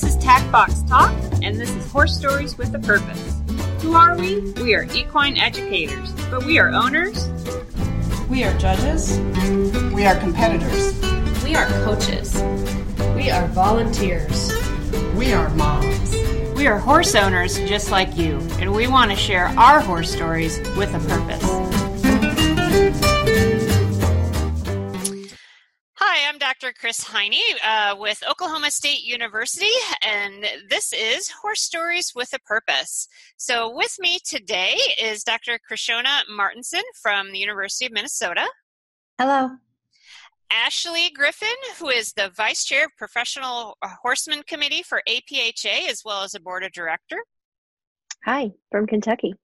This is Tack Box Talk, and this is Horse Stories with a Purpose. Who are we? We are equine educators, but we are owners. We are judges. We are competitors. We are coaches. We are volunteers. We are moms. We are horse owners just like you, and we want to share our horse stories with a purpose. Kris Hiney uh, with Oklahoma State University, and this is Horse Stories with a Purpose. So, with me today is Dr. Krishona Martinson from the University of Minnesota. Hello. Ashley Griffin, who is the Vice Chair of Professional Horseman Committee for APHA, as well as a Board of Director. Hi, from Kentucky.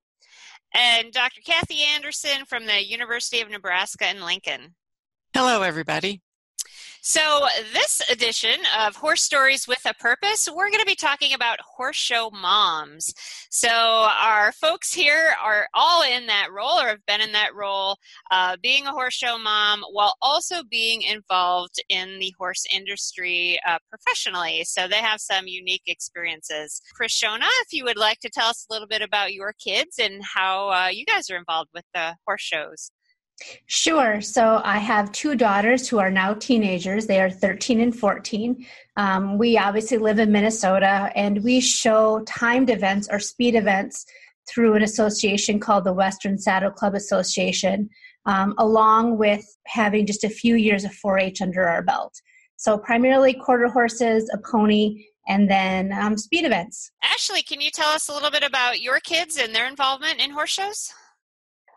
And Dr. Kathy Anderson from the University of Nebraska in Lincoln. Hello, everybody. So, this edition of Horse Stories with a Purpose, we're going to be talking about horse show moms. So, our folks here are all in that role or have been in that role, uh, being a horse show mom while also being involved in the horse industry uh, professionally. So, they have some unique experiences. Krishona, if you would like to tell us a little bit about your kids and how uh, you guys are involved with the horse shows. Sure. So I have two daughters who are now teenagers. They are 13 and 14. Um, we obviously live in Minnesota and we show timed events or speed events through an association called the Western Saddle Club Association, um, along with having just a few years of 4 H under our belt. So primarily quarter horses, a pony, and then um, speed events. Ashley, can you tell us a little bit about your kids and their involvement in horse shows?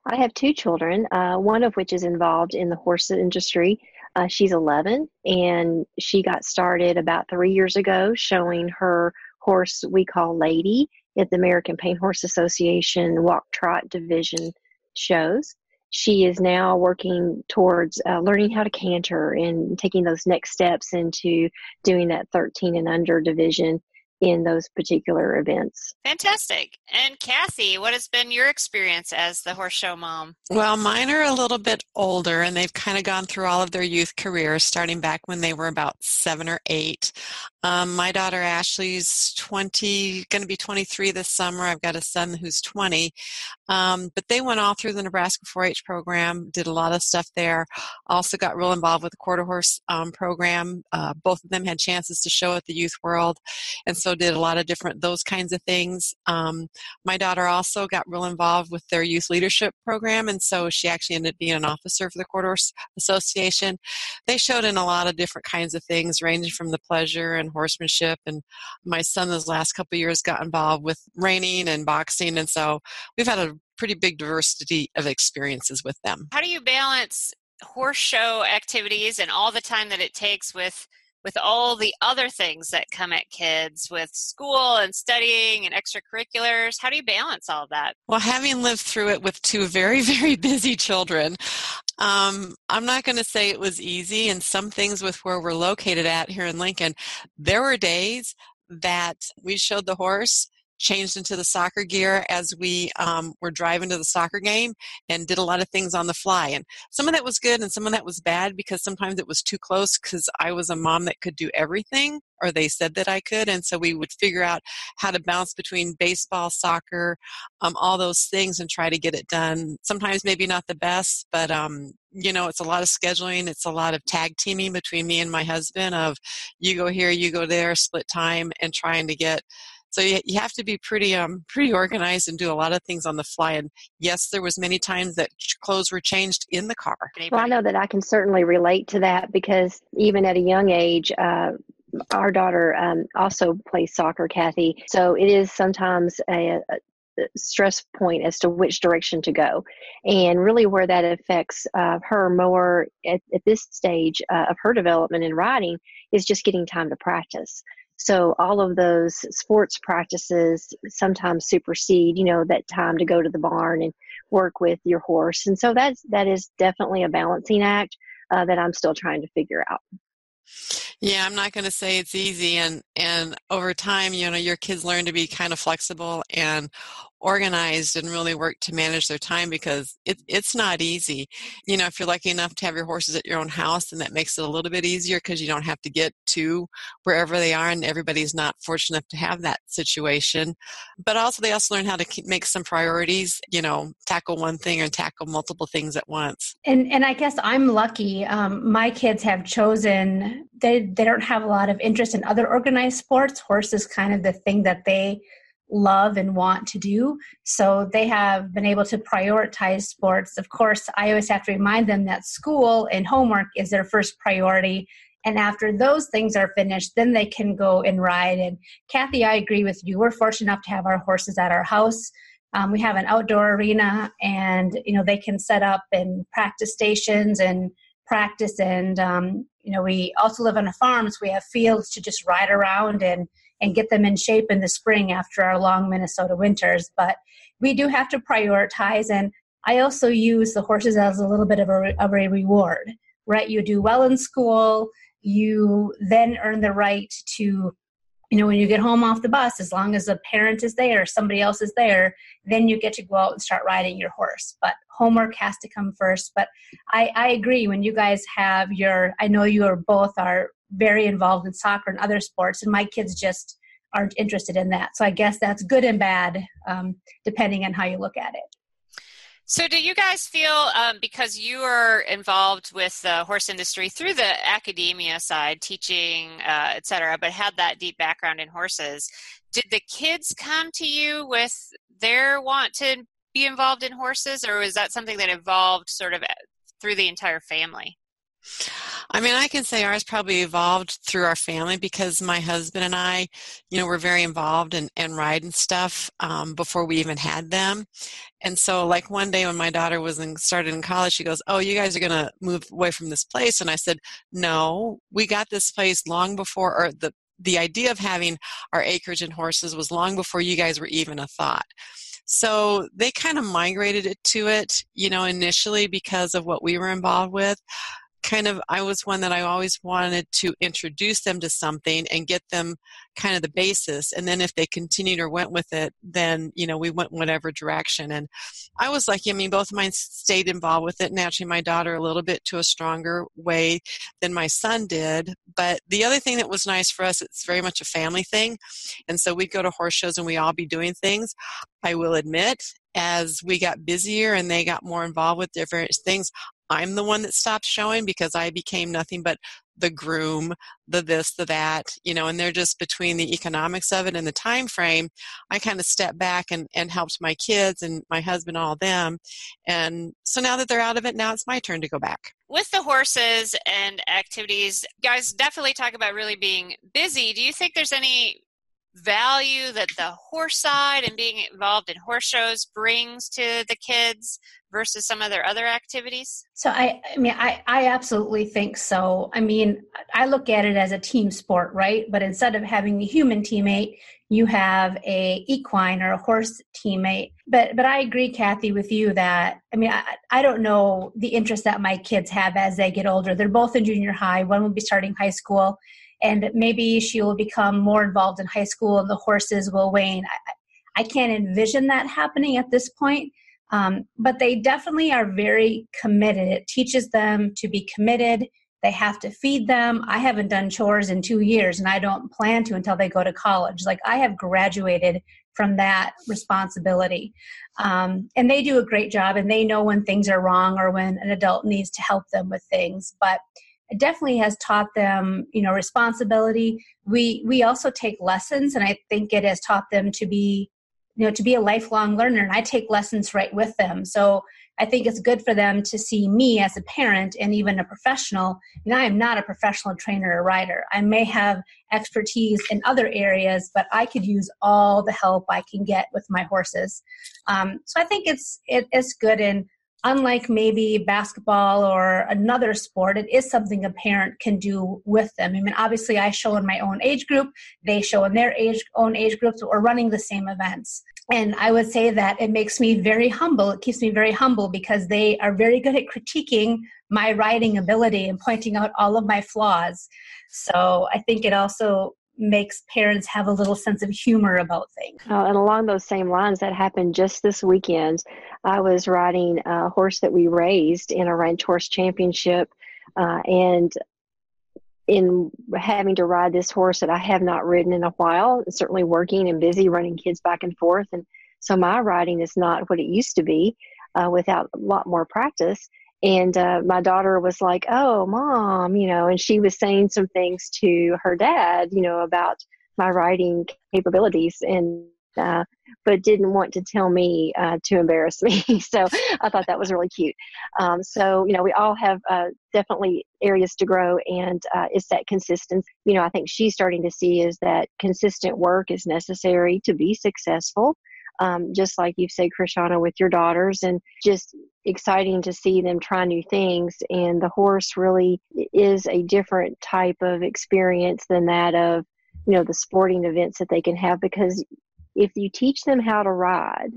I have two children, uh, one of which is involved in the horse industry. Uh, she's 11 and she got started about three years ago showing her horse we call Lady at the American Paint Horse Association Walk Trot Division shows. She is now working towards uh, learning how to canter and taking those next steps into doing that 13 and under division in those particular events. Fantastic. And Kathy, what has been your experience as the horse show mom? Well, mine are a little bit older and they've kind of gone through all of their youth careers, starting back when they were about seven or eight. Um, my daughter Ashley's 20, going to be 23 this summer. I've got a son who's 20. Um, but they went all through the Nebraska 4 H program, did a lot of stuff there. Also got real involved with the quarter horse um, program. Uh, both of them had chances to show at the youth world. And so also did a lot of different those kinds of things. Um, my daughter also got real involved with their youth leadership program, and so she actually ended up being an officer for the Horse Association. They showed in a lot of different kinds of things, ranging from the pleasure and horsemanship. And my son, those last couple years, got involved with reining and boxing, and so we've had a pretty big diversity of experiences with them. How do you balance horse show activities and all the time that it takes with with all the other things that come at kids with school and studying and extracurriculars how do you balance all that? Well having lived through it with two very very busy children um, i'm not going to say it was easy and some things with where we're located at here in lincoln there were days that we showed the horse changed into the soccer gear as we um, were driving to the soccer game and did a lot of things on the fly. And some of that was good and some of that was bad because sometimes it was too close because I was a mom that could do everything or they said that I could. And so we would figure out how to bounce between baseball, soccer, um, all those things and try to get it done. Sometimes maybe not the best, but um, you know, it's a lot of scheduling. It's a lot of tag teaming between me and my husband of you go here, you go there, split time and trying to get so you, you have to be pretty um pretty organized and do a lot of things on the fly. And yes, there was many times that clothes were changed in the car. Well, I know that I can certainly relate to that because even at a young age, uh, our daughter um, also plays soccer, Kathy. So it is sometimes a, a, stress point as to which direction to go. And really, where that affects uh, her more at, at this stage uh, of her development in riding is just getting time to practice. So all of those sports practices sometimes supersede, you know, that time to go to the barn and work with your horse. And so that's that is definitely a balancing act uh, that I'm still trying to figure out. Yeah, I'm not going to say it's easy and and over time, you know, your kids learn to be kind of flexible and organized and really work to manage their time because it, it's not easy. You know, if you're lucky enough to have your horses at your own house, then that makes it a little bit easier because you don't have to get to wherever they are, and everybody's not fortunate enough to have that situation. But also, they also learn how to keep, make some priorities. You know, tackle one thing and tackle multiple things at once. And and I guess I'm lucky. Um, my kids have chosen they they don't have a lot of interest in other organized sports. Horse is kind of the thing that they love and want to do. So they have been able to prioritize sports. Of course, I always have to remind them that school and homework is their first priority. And after those things are finished, then they can go and ride. And Kathy, I agree with you. We're fortunate enough to have our horses at our house. Um, we have an outdoor arena, and you know they can set up and practice stations and practice. And um, you know we also live on a farm, so we have fields to just ride around and and get them in shape in the spring after our long Minnesota winters. But we do have to prioritize. And I also use the horses as a little bit of a, of a reward, right? You do well in school, you then earn the right to you know when you get home off the bus as long as a parent is there somebody else is there then you get to go out and start riding your horse but homework has to come first but i i agree when you guys have your i know you are both are very involved in soccer and other sports, and my kids just aren't interested in that. So I guess that's good and bad, um, depending on how you look at it. So, do you guys feel um, because you are involved with the horse industry through the academia side, teaching, uh, et cetera, but had that deep background in horses? Did the kids come to you with their want to be involved in horses, or was that something that evolved sort of uh, through the entire family? I mean, I can say ours probably evolved through our family because my husband and I, you know, were very involved in, in riding stuff um, before we even had them. And so, like one day when my daughter was in, started in college, she goes, "Oh, you guys are going to move away from this place?" And I said, "No, we got this place long before, or the the idea of having our acreage and horses was long before you guys were even a thought." So they kind of migrated to it, you know, initially because of what we were involved with kind of I was one that I always wanted to introduce them to something and get them kind of the basis. And then if they continued or went with it then you know we went whatever direction. And I was lucky I mean both of mine stayed involved with it. And actually my daughter a little bit to a stronger way than my son did. But the other thing that was nice for us it's very much a family thing. And so we'd go to horse shows and we all be doing things. I will admit as we got busier and they got more involved with different things, I'm the one that stopped showing because I became nothing but the groom, the this, the that, you know, and they're just between the economics of it and the time frame. I kind of stepped back and, and helped my kids and my husband, all them. And so now that they're out of it, now it's my turn to go back. With the horses and activities, guys definitely talk about really being busy. Do you think there's any value that the horse side and being involved in horse shows brings to the kids versus some of their other activities? So I, I mean, I, I absolutely think so. I mean, I look at it as a team sport, right? But instead of having a human teammate, you have a equine or a horse teammate. But but I agree, Kathy, with you that I mean I, I don't know the interest that my kids have as they get older. They're both in junior high. One will be starting high school, and maybe she will become more involved in high school, and the horses will wane. I, I can't envision that happening at this point um, but they definitely are very committed. It teaches them to be committed. They have to feed them. I haven't done chores in two years, and I don't plan to until they go to college. Like I have graduated from that responsibility. Um, and they do a great job, and they know when things are wrong or when an adult needs to help them with things. But it definitely has taught them, you know, responsibility. We we also take lessons, and I think it has taught them to be you know to be a lifelong learner and i take lessons right with them. So i think it's good for them to see me as a parent and even a professional. And i am not a professional trainer or rider i may have expertise in other areas but i could use all the help i can get with my horses. Um, so i think it's it, it's good and unlike maybe basketball or another sport, it is something a parent can do with them. I mean, obviously, I show in my own age group, they show in their age own age groups, or running the same events. and I would say that it makes me very humble. It keeps me very humble because they are very good at critiquing my riding ability and pointing out all of my flaws. So I think it also makes parents have a little sense of humor about things. Uh, and along those same lines, that happened just this weekend. I was riding a horse that we raised in a ranch horse championship, uh, and in having to ride this horse that I have not ridden in a while, certainly working and busy running kids back and forth. And so my riding is not what it used to be uh, without a lot more practice. And uh, my daughter was like, Oh, mom, you know, and she was saying some things to her dad, you know, about my riding capabilities. And uh, but didn't want to tell me uh, to embarrass me. so I thought that was really cute. Um, so, you know, we all have uh, definitely areas to grow, and uh, it's that consistency. You know, I think she's starting to see is that consistent work is necessary to be successful. Um, just like you've said, Krishona, with your daughters, and just exciting to see them try new things. And the horse really is a different type of experience than that of you know the sporting events that they can have because if you teach them how to ride,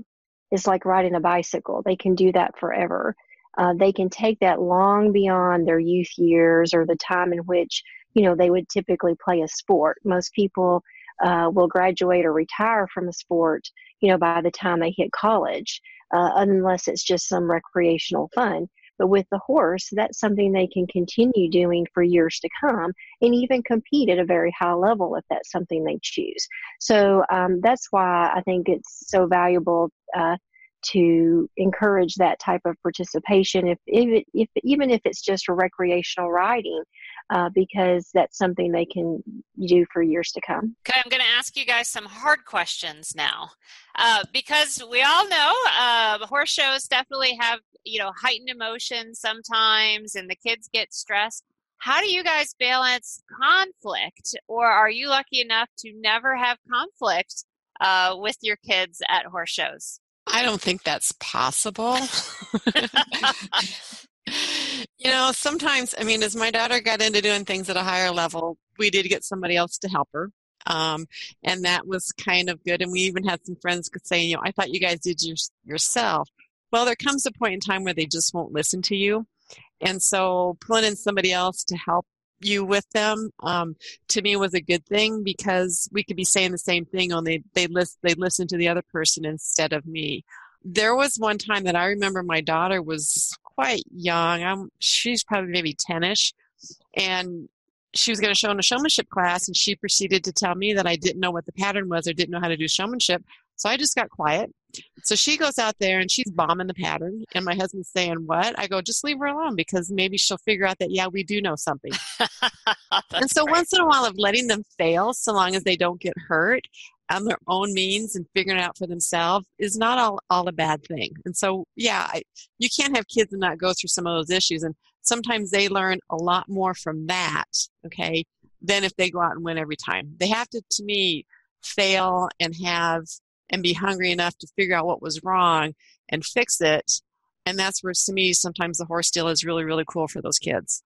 it's like riding a bicycle. They can do that forever. Uh, they can take that long beyond their youth years or the time in which you know they would typically play a sport. Most people uh, will graduate or retire from a sport, you know, by the time they hit college, uh, unless it's just some recreational fun. But with the horse, that's something they can continue doing for years to come and even compete at a very high level if that's something they choose. So um, that's why I think it's so valuable uh, to encourage that type of participation, if, if, if even if it's just recreational riding, uh, because that's something they can do for years to come. Okay, I'm going to ask you guys some hard questions now, uh, because we all know uh, horse shows definitely have you know heightened emotions sometimes, and the kids get stressed. How do you guys balance conflict, or are you lucky enough to never have conflict uh, with your kids at horse shows? I don't think that's possible. you know, sometimes, I mean, as my daughter got into doing things at a higher level, we did get somebody else to help her. Um, and that was kind of good. And we even had some friends saying, you know, I thought you guys did your, yourself. Well, there comes a point in time where they just won't listen to you. And so pulling in somebody else to help you with them um, to me was a good thing because we could be saying the same thing only they list they listen to the other person instead of me. There was one time that i remember my daughter was quite young I'm, she's probably maybe 10ish and she was going to show in a showmanship class and she proceeded to tell me that i didn't know what the pattern was or didn't know how to do showmanship so I just got quiet. So she goes out there and she's bombing the pattern. And my husband's saying, What? I go, Just leave her alone because maybe she'll figure out that, yeah, we do know something. and so once in a while, of letting them fail, so long as they don't get hurt on their own means and figuring it out for themselves, is not all, all a bad thing. And so, yeah, I, you can't have kids and not go through some of those issues. And sometimes they learn a lot more from that, okay, than if they go out and win every time. They have to, to me, fail and have and be hungry enough to figure out what was wrong and fix it. And that's where, to me, sometimes the horse deal is really, really cool for those kids.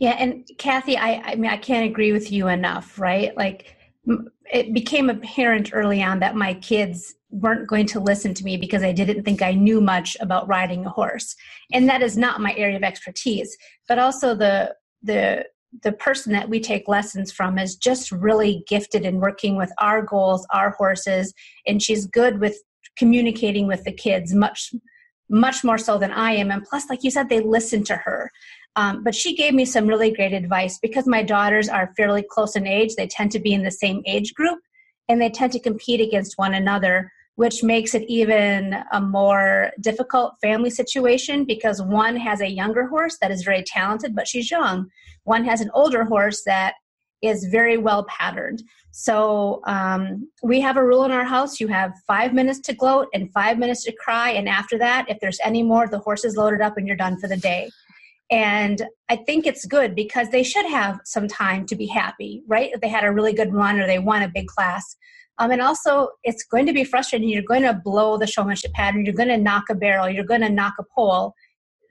Yeah, and Kathy, I, I mean, I can't agree with you enough, right? Like, it became apparent early on that my kids weren't going to listen to me because I didn't think I knew much about riding a horse, and that is not my area of expertise. But also the the the person that we take lessons from is just really gifted in working with our goals, our horses, and she's good with communicating with the kids much much more so than I am. And plus, like you said, they listen to her. Um, but she gave me some really great advice because my daughters are fairly close in age. They tend to be in the same age group and they tend to compete against one another which makes it even a more difficult family situation because one has a younger horse that is very talented, but she's young. One has an older horse that is very well patterned. So um, we have a rule in our house you have five minutes to gloat and five minutes to cry. And after that, if there's any more, the horse is loaded up and you're done for the day. And I think it's good because they should have some time to be happy, right? If they had a really good run or they won a big class. Um, and also, it's going to be frustrating. You're going to blow the showmanship pattern. You're going to knock a barrel. You're going to knock a pole.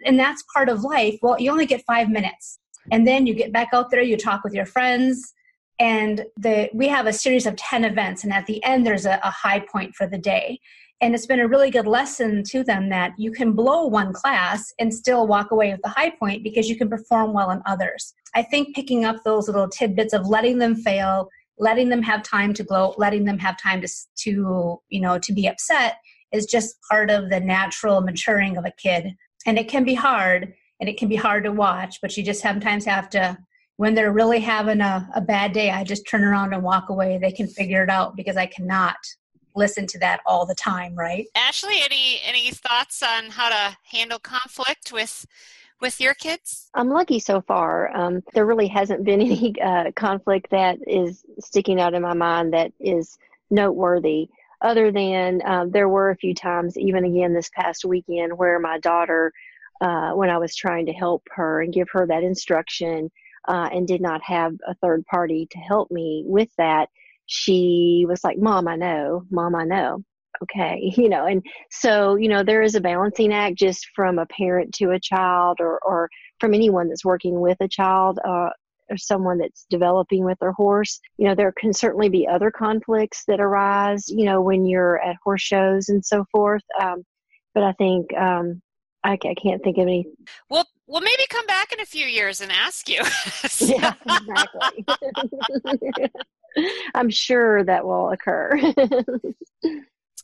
And that's part of life. Well, you only get five minutes. And then you get back out there, you talk with your friends, and the we have a series of 10 events and at the end there's a, a high point for the day and it's been a really good lesson to them that you can blow one class and still walk away with the high point because you can perform well in others i think picking up those little tidbits of letting them fail letting them have time to gloat letting them have time to to you know to be upset is just part of the natural maturing of a kid and it can be hard and it can be hard to watch but you just sometimes have to when they're really having a, a bad day, I just turn around and walk away. They can figure it out because I cannot listen to that all the time, right? Ashley, any any thoughts on how to handle conflict with with your kids? I'm lucky so far. Um, there really hasn't been any uh, conflict that is sticking out in my mind that is noteworthy. Other than um, there were a few times, even again this past weekend, where my daughter, uh, when I was trying to help her and give her that instruction, uh, and did not have a third party to help me with that, she was like, Mom, I know, Mom, I know. Okay, you know, and so, you know, there is a balancing act just from a parent to a child or, or from anyone that's working with a child uh, or someone that's developing with their horse. You know, there can certainly be other conflicts that arise, you know, when you're at horse shows and so forth. Um, but I think um, I, I can't think of any. Well, we'll maybe come back in a few years and ask you. yeah, exactly. I'm sure that will occur.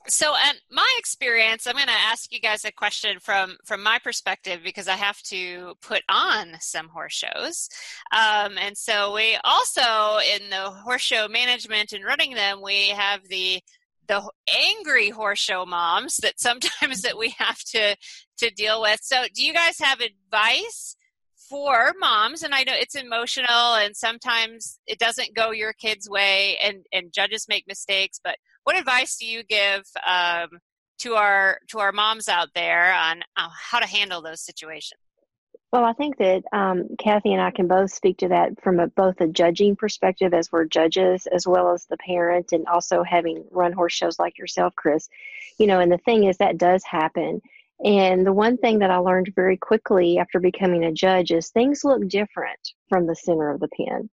So and my experience i'm going to ask you guys a question from from my perspective because i have to put on some horse shows um, and so we also in the horse show management and running them we have the the angry horse show moms that sometimes that we have to to deal with. So, do you guys have advice for moms? And I know it's emotional, and sometimes it doesn't go your kid's way, and and judges make mistakes. But what advice do you give um, to our to our moms out there on uh, how to handle those situations? Well, I think that um, Kathy and I can both speak to that from a, both a judging perspective as we're judges, as well as the parent, and also having run horse shows like yourself, Kris. You know, and the thing is that does happen. And the one thing that I learned very quickly after becoming a judge is things look different from the center of the pen.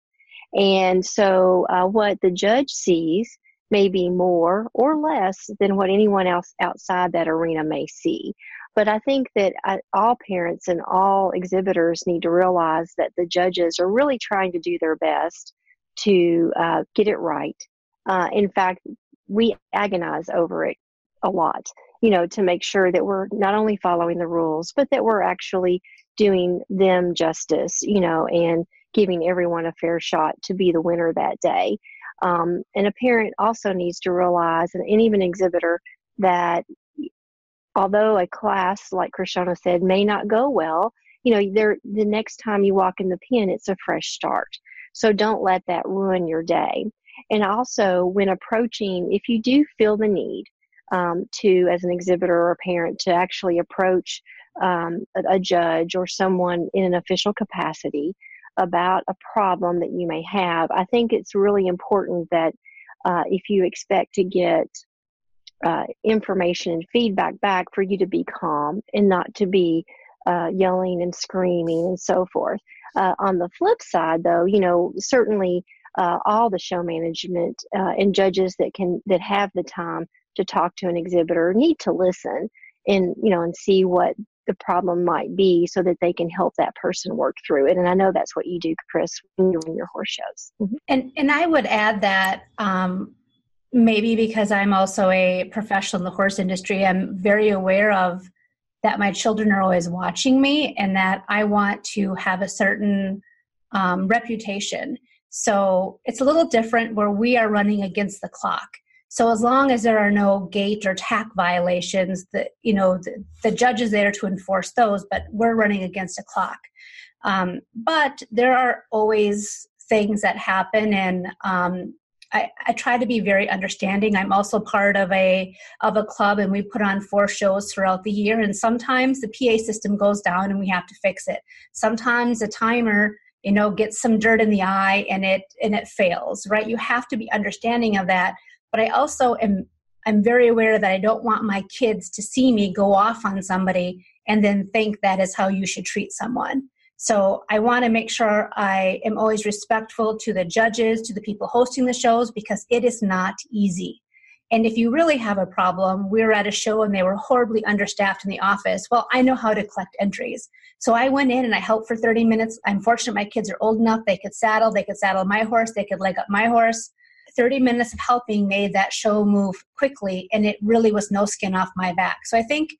And so, uh, what the judge sees may be more or less than what anyone else outside that arena may see. But I think that uh, all parents and all exhibitors need to realize that the judges are really trying to do their best to uh, get it right. Uh, in fact, we agonize over it a lot you know, to make sure that we're not only following the rules, but that we're actually doing them justice, you know, and giving everyone a fair shot to be the winner that day. Um, and a parent also needs to realize, and, and even exhibitor, that although a class, like Krishona said, may not go well, you know, there the next time you walk in the pen, it's a fresh start. So don't let that ruin your day. And also, when approaching, if you do feel the need um, to, as an exhibitor or a parent, to actually approach um, a, a judge or someone in an official capacity about a problem that you may have. I think it's really important that uh, if you expect to get uh, information and feedback back, for you to be calm and not to be uh, yelling and screaming and so forth. Uh, on the flip side, though, you know, certainly uh, all the show management uh, and judges that can that have the time to talk to an exhibitor need to listen and you know and see what the problem might be so that they can help that person work through it and i know that's what you do kris when you're in your horse shows. Mm-hmm. and and i would add that um, maybe because i'm also a professional in the horse industry i'm very aware of that my children are always watching me and that i want to have a certain um, reputation. So it's a little different where we are running against the clock so as long as there are no gate or tack violations, that you know the, the, judge is there to enforce those, but we're running against a clock. Um, but there are always things that happen, and um, I, I, try to be very understanding. I'm also part of a of a club, and we put on four shows throughout the year. And sometimes the PA system goes down, and we have to fix it. Sometimes the timer you know gets some dirt in the eye and it and it fails right you have to be understanding of that but I also am I'm very aware that I don't want my kids to see me go off on somebody and then think that is how you should treat someone. So I want to make sure I am always respectful to the judges, to the people hosting the shows, because it is not easy. And if you really have a problem, we were at a show and they were horribly understaffed in the office. Well, I know how to collect entries. So I went in and I helped for 30 minutes. I'm fortunate my kids are old enough. They could saddle, they could saddle my horse, they could leg up my horse. 30 minutes of helping made that show move quickly and it really was no skin off my back. So I think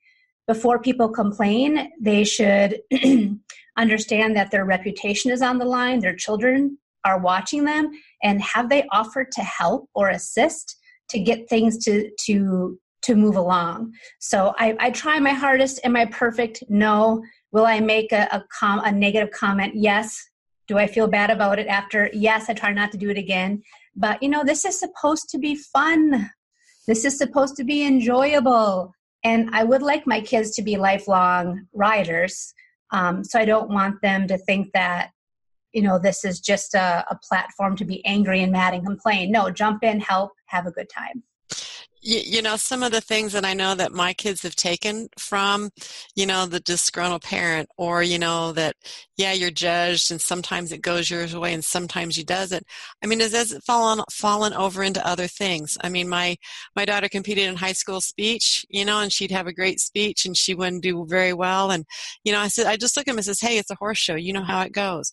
before people complain, they should understand that their reputation is on the line, their children are watching them, and have they offered to help or assist to get things to to to move along. So I, I try my hardest. Am I perfect? No. Will I make a, a, com, a negative comment? Yes. Do I feel bad about it after? Yes, I try not to do it again. But you know, this is supposed to be fun. This is supposed to be enjoyable. And I would like my kids to be lifelong riders. Um, so I don't want them to think that, you know, this is just a, a platform to be angry and mad and complain. No, jump in, help, have a good time you, you, know some of the things that i know that my kids have taken from you know the disgruntled parent or you know that yeah you're judged and sometimes it goes your way and sometimes you doesn't. I mean has it fallen fallen over into other things. I mean my my daughter competed in high school speech you know and she'd have a great speech and she wouldn't do very well. And you know i said i just look at him and says hey it's a horse show. You know how it goes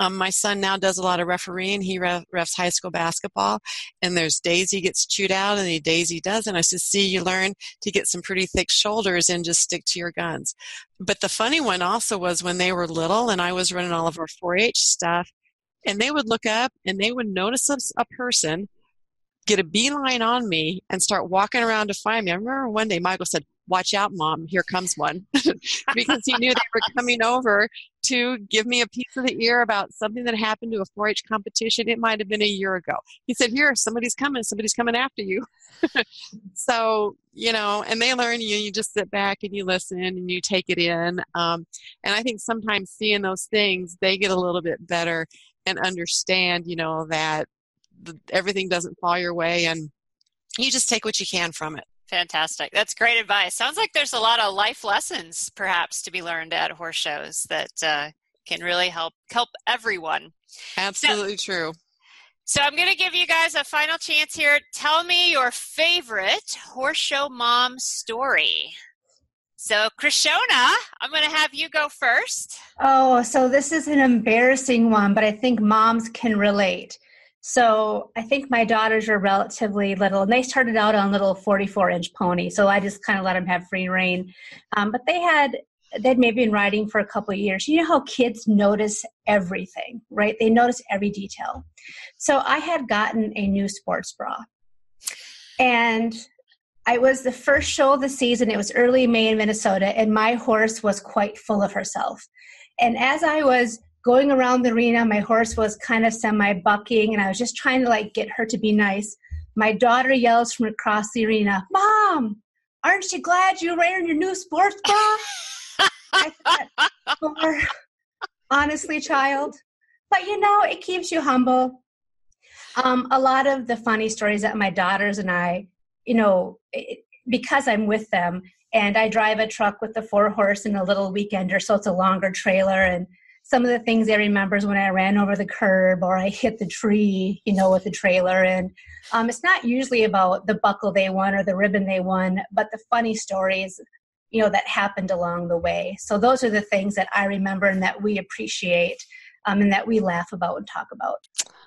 um, my son now does a lot of refereeing. He ref, refs high school basketball, and there's days he gets chewed out, and the days he doesn't. I said, "See, you learn to get some pretty thick shoulders and just stick to your guns." But the funny one also was when they were little, and I was running all of our 4-H stuff, and they would look up and they would notice a, a person get a beeline on me and start walking around to find me. I remember one day Michael said, watch out, mom, here comes one. because he knew they were coming over to give me a piece of the ear about something that happened to a 4 H competition. It might have been a year ago. He said, Here, somebody's coming, somebody's coming after you. so, you know, and they learn you, you just sit back and you listen and you take it in. Um, and I think sometimes seeing those things, they get a little bit better and understand, you know, that everything doesn't fall your way and you just take what you can from it. Fantastic. That's great advice. Sounds like there's a lot of life lessons perhaps to be learned at horse shows that uh, can really help help everyone. Absolutely so, true. So I'm going to give you guys a final chance here. Tell me your favorite horse show mom story. So, Krishona, I'm going to have you go first. Oh, so this is an embarrassing one, but I think moms can relate. So I think my daughters are relatively little, and they started out on a little 44 inch pony. So I just kind of let them have free reign. Um, but they had they'd maybe been riding for a couple of years. You know how kids notice everything, right? They notice every detail. So I had gotten a new sports bra, and I was the first show of the season. It was early May in Minnesota, and my horse was quite full of herself. And as I was going around the arena. My horse was kind of semi bucking, and I was just trying to like get her to be nice. My daughter yells from across the arena, "Mom, aren't you glad you're wearing your new sports bra?" I thought, honestly, child, but you know, it keeps you humble. Um, a lot of the funny stories that my daughters and I, you know, it, because I'm with them and I drive a truck with the four horse and a little weekender, so it's a longer trailer and some of the things I remember is when I ran over the curb or I hit the tree, you know, with the trailer. And um, it's not usually about the buckle they won or the ribbon they won, but the funny stories, you know, that happened along the way. So those are the things that I remember and that we appreciate um, and that we laugh about and talk about.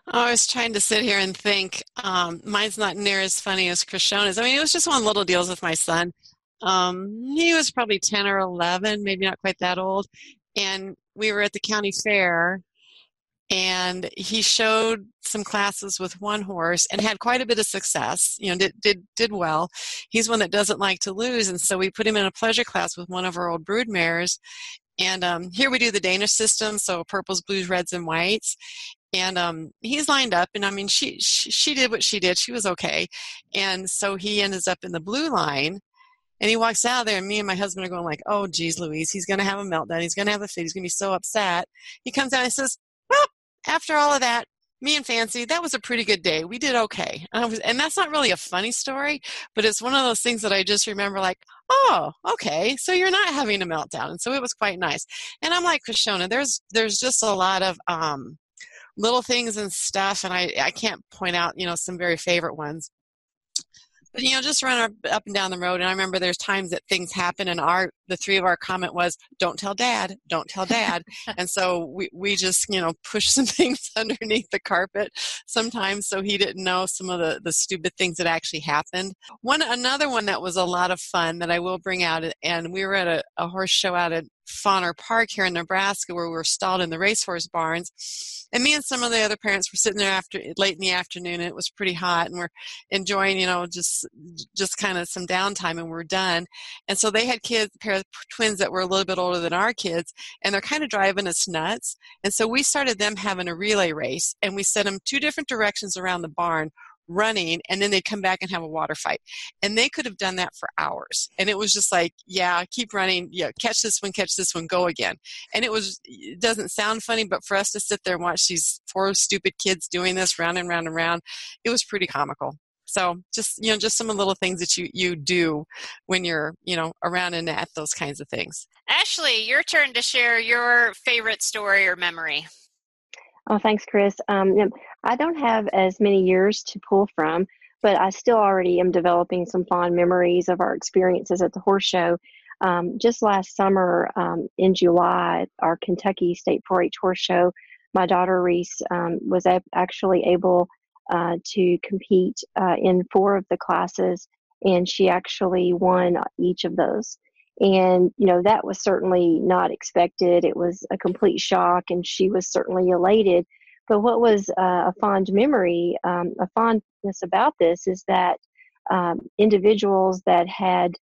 I was trying to sit here and think. Um, mine's not near as funny as Krishona's. I mean, it was just one little deals with my son. Um, he was probably 10 or 11, maybe not quite that old and we were at the county fair and he showed some classes with one horse and had quite a bit of success you know did did did well. He's one that doesn't like to lose and so we put him in a pleasure class with one of our old brood mares. And um, here we do the danish system so purples blues reds and whites. And um, he's lined up and i mean she, she she did what she did. She was okay. And so he ends up in the blue line and he walks out there, and me and my husband are going like, "Oh, geez, Louise, he's going to have a meltdown. He's going to have a fit. He's going to be so upset." He comes out and says, "Well, after all of that, me and Fancy, that was a pretty good day. We did okay. And, was, and, that's not really a funny story, but it's one of those things that I just remember like, oh, okay, so you're not having a meltdown. And so it was quite nice. And I'm like, Krishona, there's, there's just a lot of, um, little things and stuff. And I, I can't point out, you know, some very favorite ones you know just run up and down the road and i remember there's times that things happen and our the three of our comment was don't tell dad don't tell dad. And so we, we just you know push some things underneath the carpet sometimes so he didn't know some of the the stupid things that actually happened. One another one that was a lot of fun that i will bring out and we were at a, a horse show out at Fonner Park here in Nebraska where we were stalled in the racehorse barns. And me and some of the other parents were sitting there after late in the afternoon and it was pretty hot and we're enjoying, you know, just just kind of some downtime and we're done. And so they had kids, a pair of twins that were a little bit older than our kids, and they're kind of driving us nuts. And so we started them having a relay race and we sent them two different directions around the barn running and then they'd come back and have a water fight and they could have done that for hours and it was just like yeah keep running yeah catch this one catch this one go again. And it was it doesn't sound funny but for us to sit there and watch these four stupid kids doing this round and round and round it was pretty comical. So just you know just some of the little things that you you do when you're you know around and at those kinds of things. Ashley your turn to share your favorite story or memory Oh, thanks, Kris. Um, I don't have as many years to pull from, but I still already am developing some fond memories of our experiences at the horse show. Um, just last summer um, in July, our Kentucky State 4 H horse show, my daughter Reese um, was a- actually able uh, to compete uh, in four of the classes, and she actually won each of those. And, you know, that was certainly not expected. It was a complete shock, and she was certainly elated. But what was uh, a fond memory, um, a fondness about this is that um, individuals that had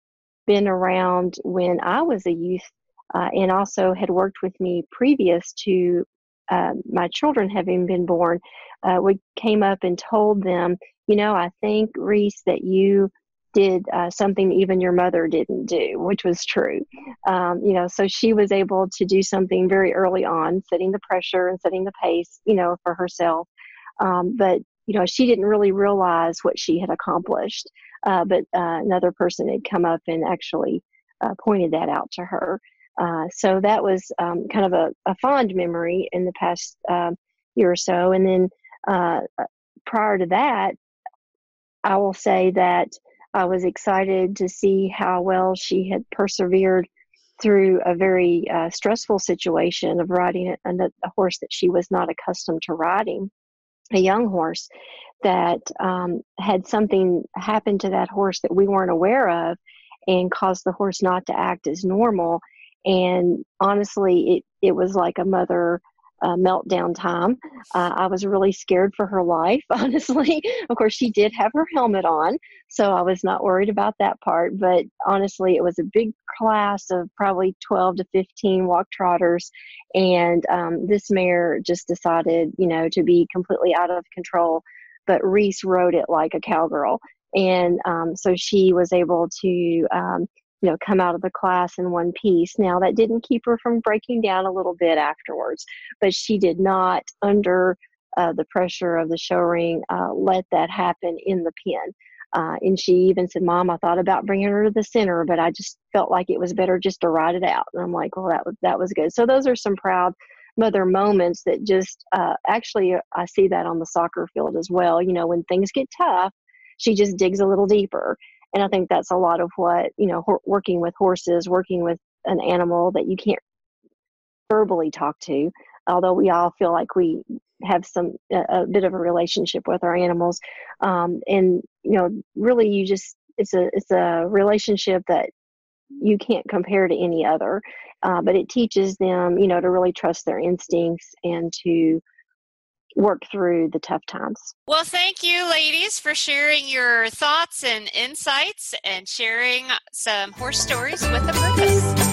been around when I was a youth uh, and also had worked with me previous to uh, my children having been born, uh, we came up and told them, you know, I think, Reese, that you did uh, something even your mother didn't do, which was true. Um, you know, so she was able to do something very early on, setting the pressure and setting the pace, you know, for herself. Um, but you know, she didn't really realize what she had accomplished. Uh, but uh, another person had come up and actually uh, pointed that out to her. Uh, so that was um, kind of a, a, fond memory in the past um, year or so. And then uh, prior to that, I will say that I was excited to see how well she had persevered through a very uh, stressful situation of riding a, a, horse that she was not accustomed to riding, a young horse that um, had something happen to that horse that we weren't aware of and caused the horse not to act as normal. And honestly, it, it was like a mother uh, meltdown time. Uh, I was really scared for her life, honestly. of course, she did have her helmet on, so I was not worried about that part. But honestly, it was a big class of probably 12 to 15 walk trotters, and um, this mare just decided, you know, to be completely out of control. But Reese rode it like a cowgirl. And um, so she was able to um, you know come out of the class in one piece. Now that didn't keep her from breaking down a little bit afterwards but she did not under uh, the pressure of the show ring uh, let that happen in the pen. Uh, and she even said mom i thought about bringing her to the center but i just felt like it was better just to ride it out. And i'm like well that was that was good. So those are some proud mother moments that just uh, actually i see that on the soccer field as well. You know when things get tough she just digs a little deeper and i think that's a lot of what you know ho- working with horses working with an animal that you can't verbally talk to although we all feel like we have some a, a bit of a relationship with our animals. Um, and you know really you just it's a it's a relationship that you can't compare to any other uh, but it teaches them you know to really trust their instincts and to work through the tough times. Well, thank you, ladies, for sharing your thoughts and insights and sharing some horse stories with a purpose.